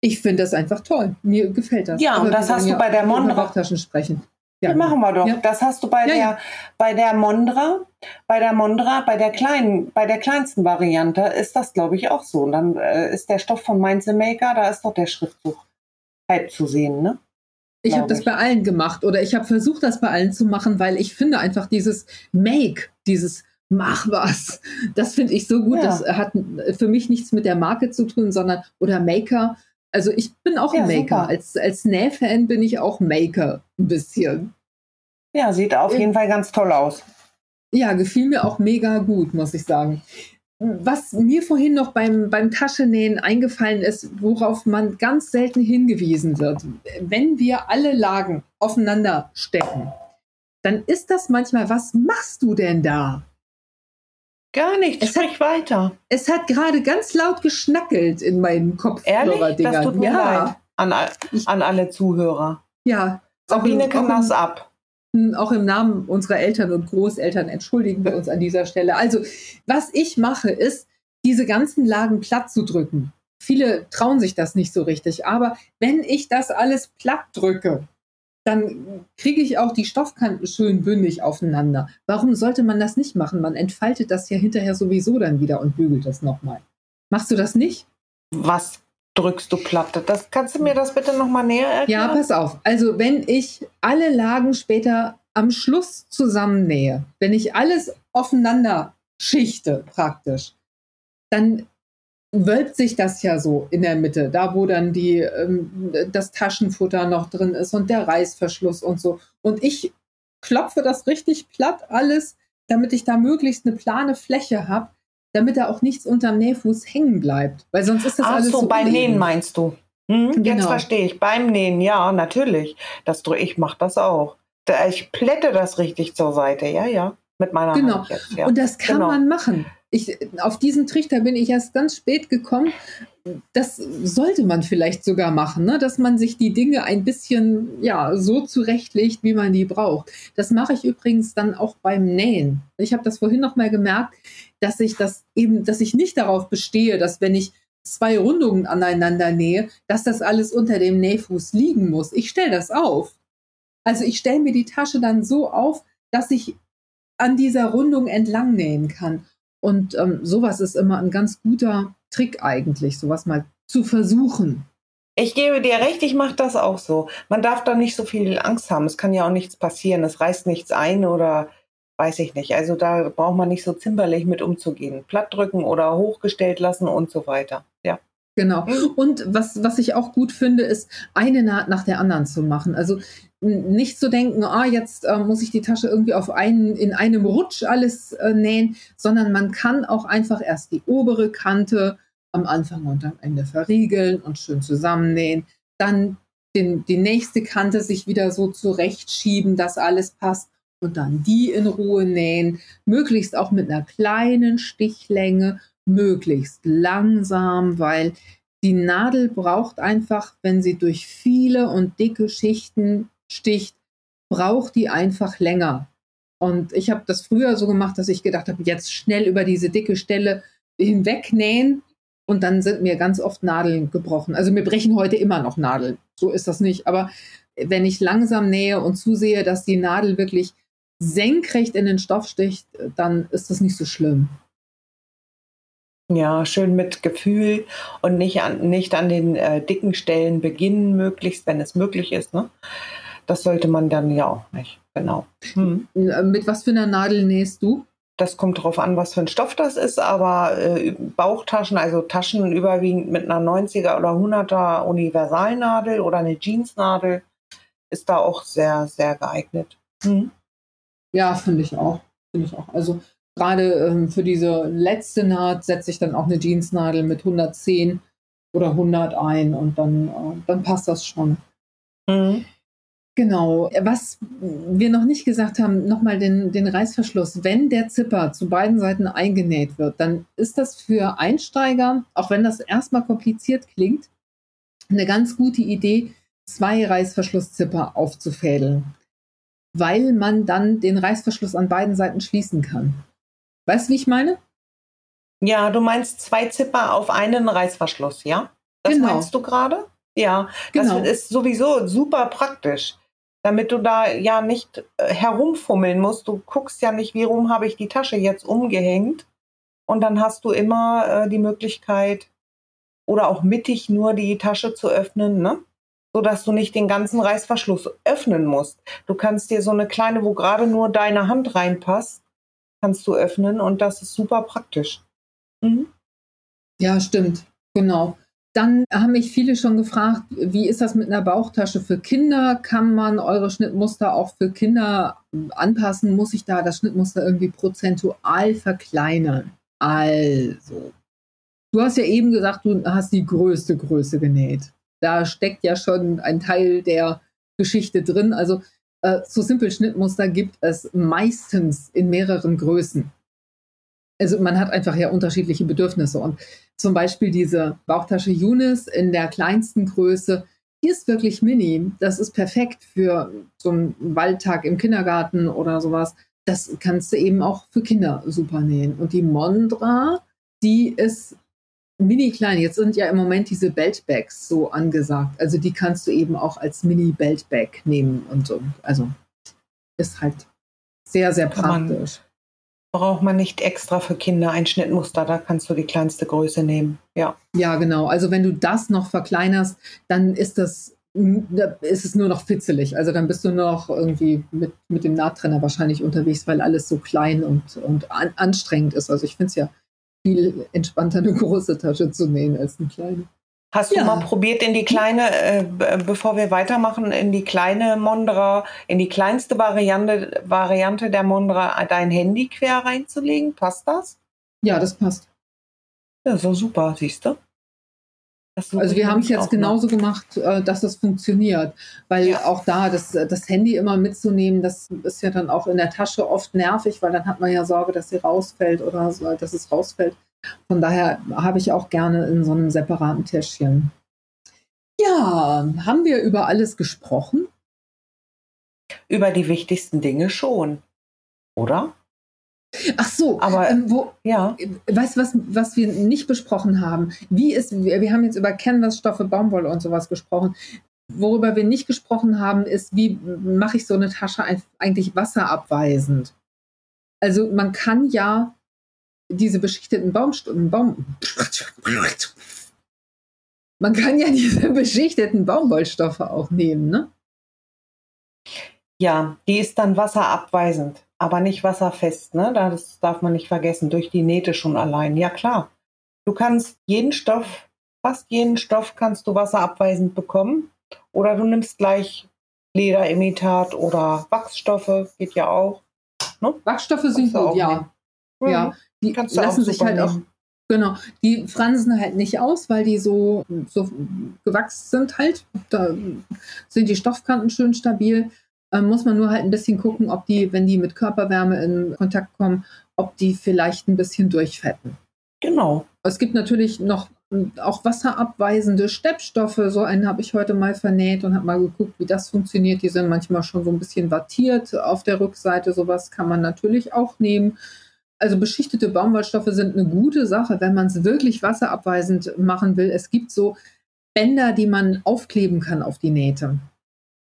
Ich finde das einfach toll. Mir gefällt das. Ja, und Aber das hast du bei der Bauchtaschen sprechen. Ja, Die machen wir doch. Ja. Das hast du bei Ja, der, ja. bei der Mondra, bei der Mondra, bei der kleinen, bei der kleinsten Variante ist das, glaube ich, auch so. Und dann äh, ist der Stoff von Mainz Maker, da ist doch der Schriftzug halb zu sehen, ne? Ich habe das bei allen gemacht oder ich habe versucht, das bei allen zu machen, weil ich finde einfach dieses Make, dieses Mach was, das finde ich so gut. Ja. Das hat für mich nichts mit der Marke zu tun, sondern oder Maker. Also ich bin auch Ja, ein Maker. super. Als, als Nähfan bin ich auch Maker ein bisschen. Ja, sieht auf Ja. jeden Fall ganz toll aus. Ja, gefiel mir auch mega gut, muss ich sagen. was mir vorhin noch beim, beim Taschennähen eingefallen ist, worauf man ganz selten hingewiesen wird, wenn wir alle Lagen aufeinander stecken, dann ist das manchmal, was machst du denn da? Gar nichts, Es sprich hat- weiter. Es hat gerade ganz laut geschnackelt in meinen Ehrlich? Kopfhörerdingern. Das tut mir ja, leid. An, an alle Zuhörer. ja. Auch Sabine im, kann das ab. auch im Namen unserer Eltern und Großeltern entschuldigen wir uns an dieser Stelle. Also, was ich mache, ist, diese ganzen Lagen platt zu drücken. Viele trauen sich das nicht so richtig, aber wenn ich das alles platt drücke, dann kriege ich auch die Stoffkanten schön bündig aufeinander. Warum sollte man das nicht machen? Man entfaltet das ja hinterher sowieso dann wieder und bügelt das nochmal. Machst du das nicht? Was drückst du platt? Das, kannst du mir das bitte nochmal näher Ja, erklären? pass auf. Also wenn ich alle Lagen später am Schluss zusammennähe, wenn ich alles aufeinander schichte praktisch, dann wölbt sich das ja so in der Mitte, da wo dann die, ähm, das Taschenfutter noch drin ist und der Reißverschluss und so. Und ich klopfe das richtig platt alles, damit ich da möglichst eine plane Fläche habe, damit da auch nichts unterm Nähfuß hängen bleibt. Weil sonst ist das Ach alles so, so beim uneben. Nähen meinst du? Hm, Jetzt Genau. verstehe ich. Beim Nähen, ja, natürlich. Das ich mache das auch. Ich plätte das richtig zur Seite, ja, ja. Mit meiner Genau. Hand jetzt. Ja. Und das kann genau. man machen. Ich, auf diesen Trichter bin ich erst ganz spät gekommen. Das sollte man vielleicht sogar machen, ne? dass man sich die Dinge ein bisschen ja, so zurechtlegt, wie man die braucht. Das mache ich übrigens dann auch beim Nähen. Ich habe das vorhin noch mal gemerkt, dass ich das eben, dass ich nicht darauf bestehe, dass wenn ich zwei Rundungen aneinander nähe, dass das alles unter dem Nähfuß liegen muss. Ich stelle das auf. Also ich stelle mir die Tasche dann so auf, dass ich an dieser Rundung entlang nähen kann. Und ähm, sowas ist immer ein ganz guter Trick eigentlich, sowas mal zu versuchen. Ich gebe dir recht, ich mache das auch so. Man darf da nicht so viel Angst haben. Es kann ja auch nichts passieren. Es reißt nichts ein oder weiß ich nicht. Also da braucht man nicht so zimperlich mit umzugehen. Plattdrücken oder hochgestellt lassen und so weiter. Ja. Genau. Mhm. Und was, was ich auch gut finde, ist, eine Naht nach der anderen zu machen. Also nicht zu denken, ah, jetzt äh, muss ich die Tasche irgendwie auf einen, in einem Rutsch alles äh, nähen, sondern man kann auch einfach erst die obere Kante am Anfang und am Ende verriegeln und schön zusammennähen. Dann den, die nächste Kante sich wieder so zurechtschieben, dass alles passt und dann die in Ruhe nähen. Möglichst auch mit einer kleinen Stichlänge möglichst langsam, weil die Nadel braucht einfach, wenn sie durch viele und dicke Schichten sticht, braucht die einfach länger. Und ich habe das früher so gemacht, dass ich gedacht habe, jetzt schnell über diese dicke Stelle hinwegnähen und dann sind mir ganz oft Nadeln gebrochen. Also mir brechen heute immer noch Nadeln. So ist das nicht. Aber wenn ich langsam nähe und zusehe, dass die Nadel wirklich senkrecht in den Stoff sticht, dann ist das nicht so schlimm. Ja, schön mit Gefühl und nicht an, nicht an den äh, dicken Stellen beginnen, möglichst, wenn es möglich ist. Ne? Das sollte man dann ja auch nicht. Genau. Hm. Äh, Mit was für einer Nadel nähst du? Das kommt drauf an, was für ein Stoff das ist, aber äh, Bauchtaschen, also Taschen überwiegend mit einer 90er oder 100er Universalnadel oder eine Jeansnadel, ist da auch sehr, sehr geeignet. Hm. Ja, finde ich auch. Finde ich auch. Also gerade ähm, für diese letzte Naht setze ich dann auch eine Jeansnadel mit 110 oder 100 ein und dann, äh, dann passt das schon. Hm. Genau. Was wir noch nicht gesagt haben, nochmal den, den Reißverschluss. Wenn der Zipper zu beiden Seiten eingenäht wird, dann ist das für Einsteiger, auch wenn das erstmal kompliziert klingt, eine ganz gute Idee, zwei Reißverschlusszipper aufzufädeln, weil man dann den Reißverschluss an beiden Seiten schließen kann. Weißt du, wie ich meine? Ja, du meinst zwei Zipper auf einen Reißverschluss, ja? Das Genau. meinst du gerade? Ja, Genau. das ist sowieso super praktisch, damit du da ja nicht äh, herumfummeln musst. Du guckst ja nicht, wie rum habe ich die Tasche jetzt umgehängt. Und dann hast du immer äh, die Möglichkeit, oder auch mittig nur die Tasche zu öffnen, ne? sodass du nicht den ganzen Reißverschluss öffnen musst. Du kannst dir so eine kleine, wo gerade nur deine Hand reinpasst, kannst du öffnen und das ist super praktisch. Mhm. Ja, stimmt. Genau. Dann haben mich viele schon gefragt, wie ist das mit einer Bauchtasche für Kinder? Kann man eure Schnittmuster auch für Kinder anpassen? Muss ich da das Schnittmuster irgendwie prozentual verkleinern? Also, du hast ja eben gesagt, du hast die größte Größe genäht. Da steckt ja schon ein Teil der Geschichte drin. Also, äh, so simpel Schnittmuster gibt es meistens in mehreren Größen. Also man hat einfach ja unterschiedliche Bedürfnisse. Und zum Beispiel diese Bauchtasche Yunis in der kleinsten Größe, die ist wirklich mini. Das ist perfekt für so einen Waldtag im Kindergarten oder sowas. Das kannst du eben auch für Kinder super nähen. Und die Mondra, die ist mini klein. Jetzt sind ja im Moment diese Beltbags so angesagt. Also die kannst du eben auch als mini Beltbag nehmen und so. Also ist halt sehr, sehr praktisch. Braucht man nicht extra für Kinder ein Schnittmuster, da kannst du die kleinste Größe nehmen. Ja. Ja, genau. Also wenn du das noch verkleinerst, dann ist das ist es nur noch fitzelig. Also dann bist du nur noch irgendwie mit, mit dem Nahttrenner wahrscheinlich unterwegs, weil alles so klein und, und an, anstrengend ist. Also ich finde es ja viel entspannter, eine große Tasche zu nähen als eine kleine. Hast ja. du mal probiert, in die kleine, äh, bevor wir weitermachen, in die kleine Mondra, in die kleinste Variante, Variante der Mondra dein Handy quer reinzulegen? Passt das? Ja, das passt. Ja, so super, siehst du? Also wir haben es jetzt genauso noch. gemacht, äh, dass das funktioniert, weil ja. auch da das, das Handy immer mitzunehmen, das ist ja dann auch in der Tasche oft nervig, weil dann hat man ja Sorge, dass sie rausfällt oder so, dass es rausfällt. Von daher habe ich auch gerne in so einem separaten Täschchen. Ja, haben wir über alles gesprochen? Über die wichtigsten Dinge schon, oder? Ach so, aber ähm, wo, ja. Weißt du, was, was wir nicht besprochen haben? Wie ist, wir, wir haben jetzt über Canvasstoffe, Baumwolle und sowas gesprochen. Worüber wir nicht gesprochen haben, ist, wie mache ich so eine Tasche eigentlich wasserabweisend? Also man kann ja diese beschichteten Baumstunden, Baum, man kann ja diese beschichteten Baumwollstoffe auch nehmen, ne? Ja, die ist dann wasserabweisend aber nicht wasserfest. Ne? Das darf man nicht vergessen, durch die Nähte schon allein. Ja klar, du kannst jeden Stoff, fast jeden Stoff kannst du wasserabweisend bekommen. Oder du nimmst gleich Lederimitat oder Wachsstoffe, geht ja auch. Ne? Wachsstoffe sind gut, ja. Mhm. Ja, die lassen sich halt auch Genau, die fransen halt nicht aus, weil die so, so gewachsen sind halt. Da sind die Stoffkanten schön stabil ähm, muss man nur halt ein bisschen gucken, ob die, wenn die mit Körperwärme in Kontakt kommen, ob die vielleicht ein bisschen durchfetten. Genau. Es gibt natürlich noch hm, auch wasserabweisende Steppstoffe. So einen habe ich heute mal vernäht und habe mal geguckt, wie das funktioniert. Die sind manchmal schon so ein bisschen wattiert auf der Rückseite. Sowas kann man natürlich auch nehmen. Also beschichtete Baumwollstoffe sind eine gute Sache, wenn man es wirklich wasserabweisend machen will. Es gibt so Bänder, die man aufkleben kann auf die Nähte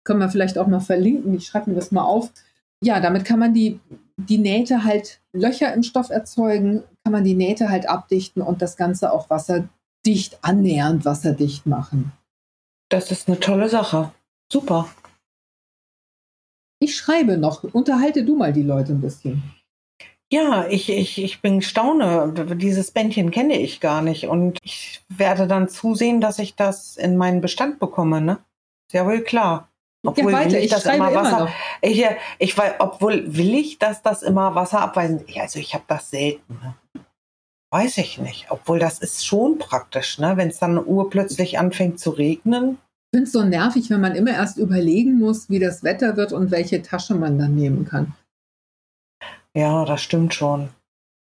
können wir vielleicht auch mal verlinken. Ich schreibe mir das mal auf. Ja, damit kann man die, die Nähte halt Löcher im Stoff erzeugen, kann man die Nähte halt abdichten und das Ganze auch wasserdicht, annähernd wasserdicht machen. Das ist eine tolle Sache. Super. Ich schreibe noch. Unterhalte du mal die Leute ein bisschen. Ja, ich, ich, ich bin staune. Dieses Bändchen kenne ich gar nicht. Und ich werde dann zusehen, dass ich das in meinen Bestand bekomme, ne? Ja wohl klar. Obwohl weiter, ich, das immer Wasser. Immer ich, ich weiß, obwohl will ich, dass das immer wasserabweisend. ist. Also ich habe das selten. Ne? Weiß ich nicht. Obwohl das ist schon praktisch, ne? Wenn es dann urplötzlich anfängt zu regnen. Ich finde es so nervig, wenn man immer erst überlegen muss, wie das Wetter wird und welche Tasche man dann nehmen kann. Ja, das stimmt schon.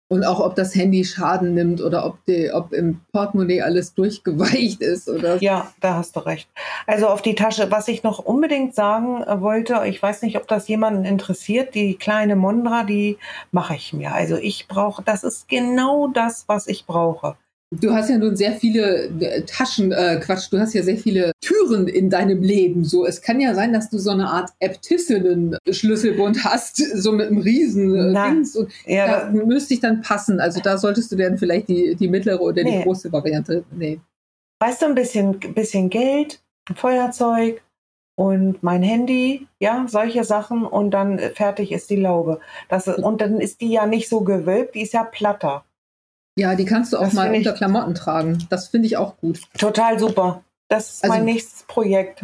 Und auch, ob das Handy Schaden nimmt oder ob, die, ob im Portemonnaie alles durchgeweicht ist. Oder ja, da hast du recht. Also auf die Tasche, was ich noch unbedingt sagen äh, wollte, ich weiß nicht, ob das jemanden interessiert, die kleine Mondra, die mache ich mir. Also ich brauche, das ist genau das, was ich brauche. Du hast ja nun sehr viele äh, Taschen, äh, Quatsch, du hast ja sehr viele Türen in deinem Leben. So, es kann ja sein, dass du so eine Art Äbtissinnen-Schlüsselbund hast, so mit einem riesen äh, Dings. Und ja, da müsste ich dann passen. Also da solltest du dann vielleicht die, die mittlere oder nee. die große Variante nehmen. Weißt du, ein bisschen, bisschen Geld, ein Feuerzeug und mein Handy, ja, solche Sachen und dann fertig ist die Laube. Das, und dann ist die ja nicht so gewölbt, die ist ja platter. Ja, die kannst du auch das mal unter Klamotten tragen. Das finde ich auch gut. Total super. Das ist also, mein nächstes Projekt.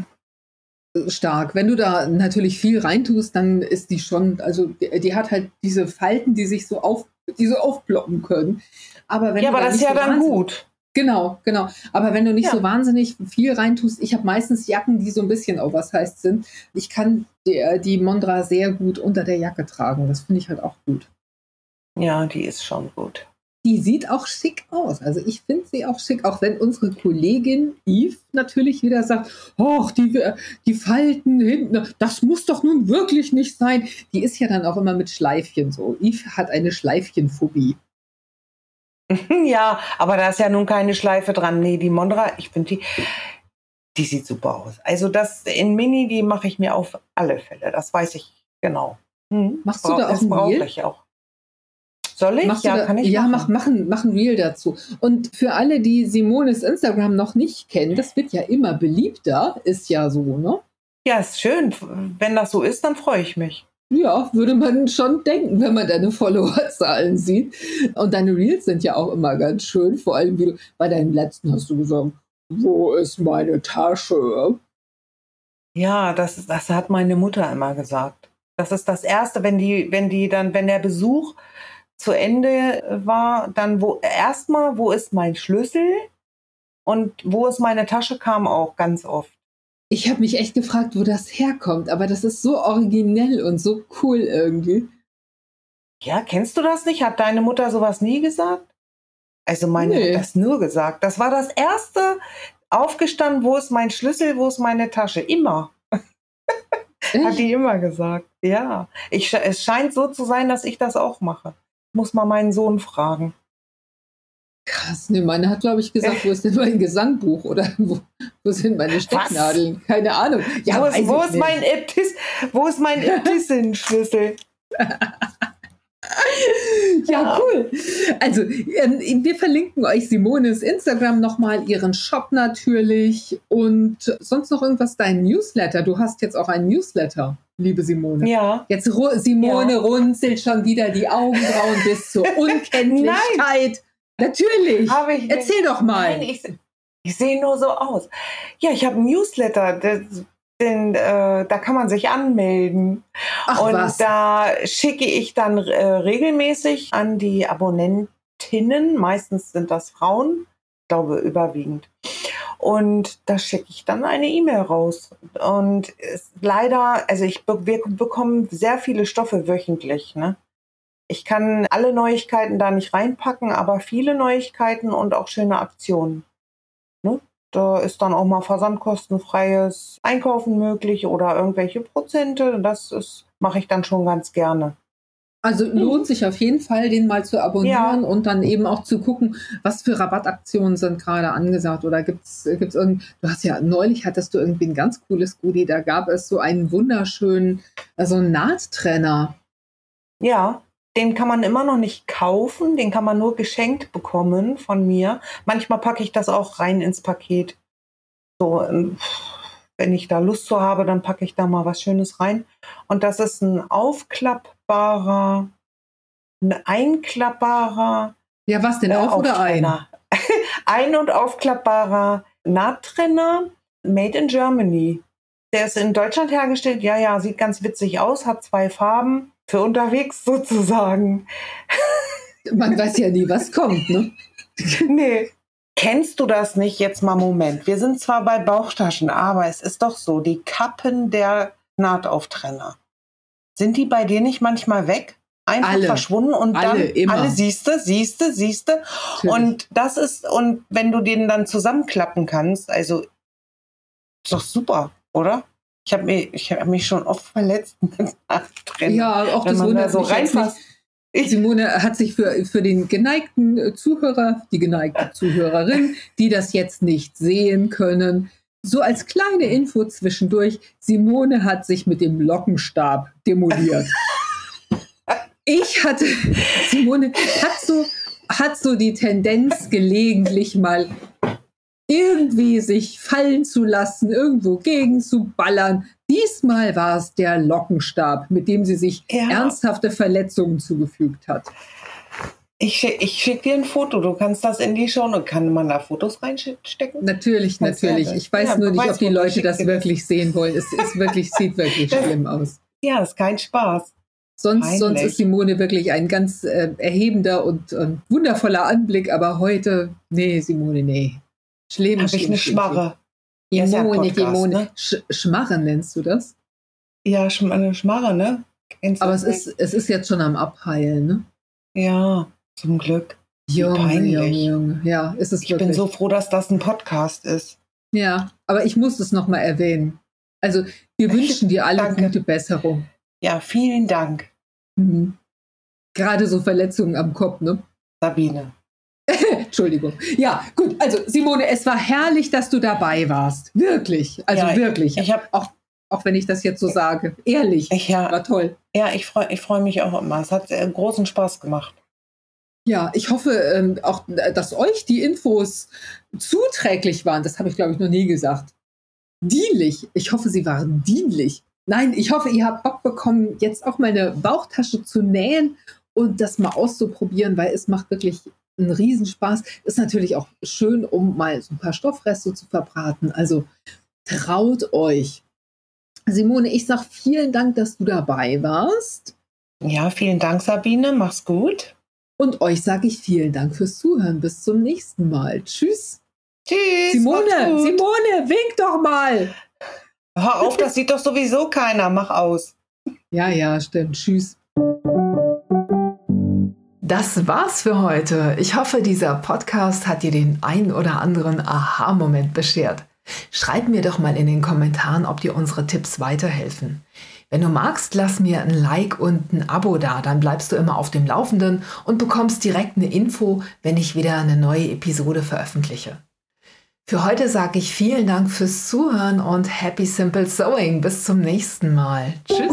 Stark. Wenn du da natürlich viel reintust, dann ist die schon, also die, die, hat halt diese Falten, die sich so auf, die so aufploppen können. Aber wenn ja, du aber da das ist nicht ja so dann wahnsinnig- gut. Genau, genau. Aber wenn du nicht Ja. so wahnsinnig viel reintust, ich habe meistens Jacken, die so ein bisschen oversized sind. Ich kann die, die Mondra sehr gut unter der Jacke tragen. Das finde ich halt auch gut. Ja, die ist schon gut. Die sieht auch schick aus. Also ich finde sie auch schick, auch wenn unsere Kollegin Eve natürlich wieder sagt, ach, die, die Falten hinten, das muss doch nun wirklich nicht sein. Die ist ja dann auch immer mit Schleifchen so. Eve hat eine Schleifchenphobie. ja, aber da ist ja nun keine Schleife dran. Nee, die Mondra, ich finde die, die sieht super aus. Also das in Mini, die mache ich mir auf alle Fälle. Das weiß ich genau. Hm, Machst du da auch ein Reel? ich auch. Soll ich? Machst ja, da, kann ich ja, mach, machen. machen, machen Reel dazu. Und für alle, die Simones Instagram noch nicht kennen, das wird ja immer beliebter, ist ja so, ne? Ja, ist schön. Wenn das so ist, dann freue ich mich. Ja, würde man schon denken, wenn man deine Followerzahlen sieht. Und deine Reels sind ja auch immer ganz schön. Vor allem, wie du, bei deinem letzten hast du gesagt, wo ist meine Tasche? Ja, das, das hat meine Mutter immer gesagt. Das ist das Erste, wenn die, wenn die dann, wenn der Besuch zu Ende war, dann wo erstmal, wo ist mein Schlüssel und wo ist meine Tasche, kam auch ganz oft. Ich habe mich echt gefragt, wo das herkommt, aber das ist so originell und so cool irgendwie. Ja, kennst du das nicht? Hat deine Mutter sowas nie gesagt? Also meine Nee. hat das nur gesagt. Das war das erste aufgestanden, wo ist mein Schlüssel, wo ist meine Tasche? Immer. Hat die immer gesagt. Ja. Ich, es scheint so zu sein, dass ich das auch mache. Muss mal meinen Sohn fragen. Krass, ne, meine hat, glaube ich, gesagt, wo ist denn mein Gesangbuch oder wo, wo sind meine Stecknadeln? Keine Ahnung. Ja, wo ist, wo ist mein Äbtis, wo ist mein Äbtissin-Schlüssel? Ja, cool. Also, ähm, wir verlinken euch Simones Instagram nochmal, ihren Shop natürlich und sonst noch irgendwas, dein Newsletter. Du hast jetzt auch einen Newsletter, liebe Simone. Ja. Jetzt ru Simone Ja. runzelt schon wieder die Augenbrauen bis zur Unkenntlichkeit. Natürlich. Ich nicht. Erzähl doch mal. Nein, ich, ich sehe nur so aus. Ja, ich habe einen Newsletter, das, den, äh, da kann man sich anmelden. Ach und was. da schicke ich dann äh, regelmäßig an die Abonnentinnen, meistens sind das Frauen, ich glaube überwiegend. Und da schicke ich dann eine E-Mail raus. Und leider, also ich wir bekommen sehr viele Stoffe wöchentlich. Ne? Ich kann alle Neuigkeiten da nicht reinpacken, aber viele Neuigkeiten und auch schöne Aktionen. Ne? Da ist dann auch mal versandkostenfreies Einkaufen möglich oder irgendwelche Prozente. Das mache ich dann schon ganz gerne. Also lohnt sich auf jeden Fall, den mal zu abonnieren Ja. und dann eben auch zu gucken, was für Rabattaktionen sind gerade angesagt oder gibt's gibt's irgend du hast ja neulich hattest du irgendwie ein ganz cooles Goodie, da gab es so einen wunderschönen also einen Nahttrenner. Ja, den kann man immer noch nicht kaufen, den kann man nur geschenkt bekommen von mir. Manchmal packe ich das auch rein ins Paket. So, ähm, wenn ich da Lust zu habe, dann packe ich da mal was Schönes rein. Und das ist ein aufklappbarer, ein einklappbarer Ja, was denn äh, auf oder ein? Ein- und aufklappbarer Nahttrenner made in Germany. Der ist in Deutschland hergestellt. Ja, ja, sieht ganz witzig aus, hat zwei Farben für unterwegs sozusagen. Man weiß ja nie, was kommt, ne? Nee. Kennst du das nicht? Jetzt mal Moment. Wir sind zwar bei Bauchtaschen, aber es ist doch so, die Kappen der Nahtauftrenner. Sind die bei dir nicht manchmal weg? Einfach Alle. verschwunden und Alle, dann immer. alle siehste, siehste, siehste. Und das ist, und wenn du den dann zusammenklappen kannst, also ist doch super, oder? Ich habe mich, ich hab mich schon oft verletzt mit Nahttrennen. ja, auch das man da wundert so mich reinfasst. Ich, Simone hat sich für, für den geneigten äh, Zuhörer, die geneigte Zuhörerin, die das jetzt nicht sehen können, so als kleine Info zwischendurch, Simone hat sich mit dem Lockenstab demoliert. Ich hatte, Simone hat so, hat so die Tendenz, gelegentlich mal irgendwie sich fallen zu lassen, irgendwo gegen zu ballern. Diesmal war es der Lockenstab, mit dem sie sich Ja. ernsthafte Verletzungen zugefügt hat. ich, schick- schicke dir ein Foto, du kannst das in die Show und kann man da Fotos reinstecken? Natürlich, Kannst natürlich. Ich weiß ja, nur nicht, ob die Leute das wirklich sehen wollen. Es ist wirklich, sieht wirklich schlimm aus. Ja, ist kein Spaß. Sonst, sonst ist Simone wirklich ein ganz äh, erhebender und äh, wundervoller Anblick, aber heute, nee, Simone, nee. Schlimm, Habe ich eine Schmarre. Simone, ja Simone. Ne? Sch Schmarre nennst du das? Ja, eine Schmarre, ne? Kennst aber es ist, es ist jetzt schon am Abheilen, ne? Ja, zum Glück. Junge, Junge, Junge. Ja, ist es Ich wirklich. bin so froh, dass das ein Podcast ist. Ja, aber ich muss es nochmal erwähnen. Also, wir wünschen dir alle Danke. gute Besserung. Ja, vielen Dank. Mhm. Gerade so Verletzungen am Kopf, ne? Sabine. Entschuldigung. Ja, gut. Also, Simone, es war herrlich, dass du dabei warst. Wirklich. Also, ja, wirklich. Ich habe auch auch wenn ich das jetzt so sage. Ehrlich. Ja, war toll. Ja, ich freue ich freu mich auch immer. Es hat großen Spaß gemacht. Ja, ich hoffe ähm, auch, dass euch die Infos zuträglich waren. Das habe ich, glaube ich, noch nie gesagt. Dienlich. Ich hoffe, sie waren dienlich. Nein, ich hoffe, ihr habt Bock bekommen, jetzt auch meine Bauchtasche zu nähen und das mal auszuprobieren, weil es macht wirklich einen Riesenspaß. Ist natürlich auch schön, um mal so ein paar Stoffreste zu verbraten. Also traut euch. Simone, ich sage vielen Dank, dass du dabei warst. Ja, vielen Dank, Sabine. Mach's gut. Und euch sage ich vielen Dank fürs Zuhören. Bis zum nächsten Mal. Tschüss. Tschüss. Simone, Simone, wink doch mal. Hör auf, das sieht doch sowieso keiner. Mach aus. Ja, ja, stimmt. Tschüss. Das war's für heute. Ich hoffe, dieser Podcast hat dir den ein oder anderen Aha-Moment beschert. Schreib mir doch mal in den Kommentaren, ob dir unsere Tipps weiterhelfen. Wenn du magst, lass mir ein Like und ein Abo da, dann bleibst du immer auf dem Laufenden und bekommst direkt eine Info, wenn ich wieder eine neue Episode veröffentliche. Für heute sage ich vielen Dank fürs Zuhören und Happy Simple Sewing. Bis zum nächsten Mal. Tschüss.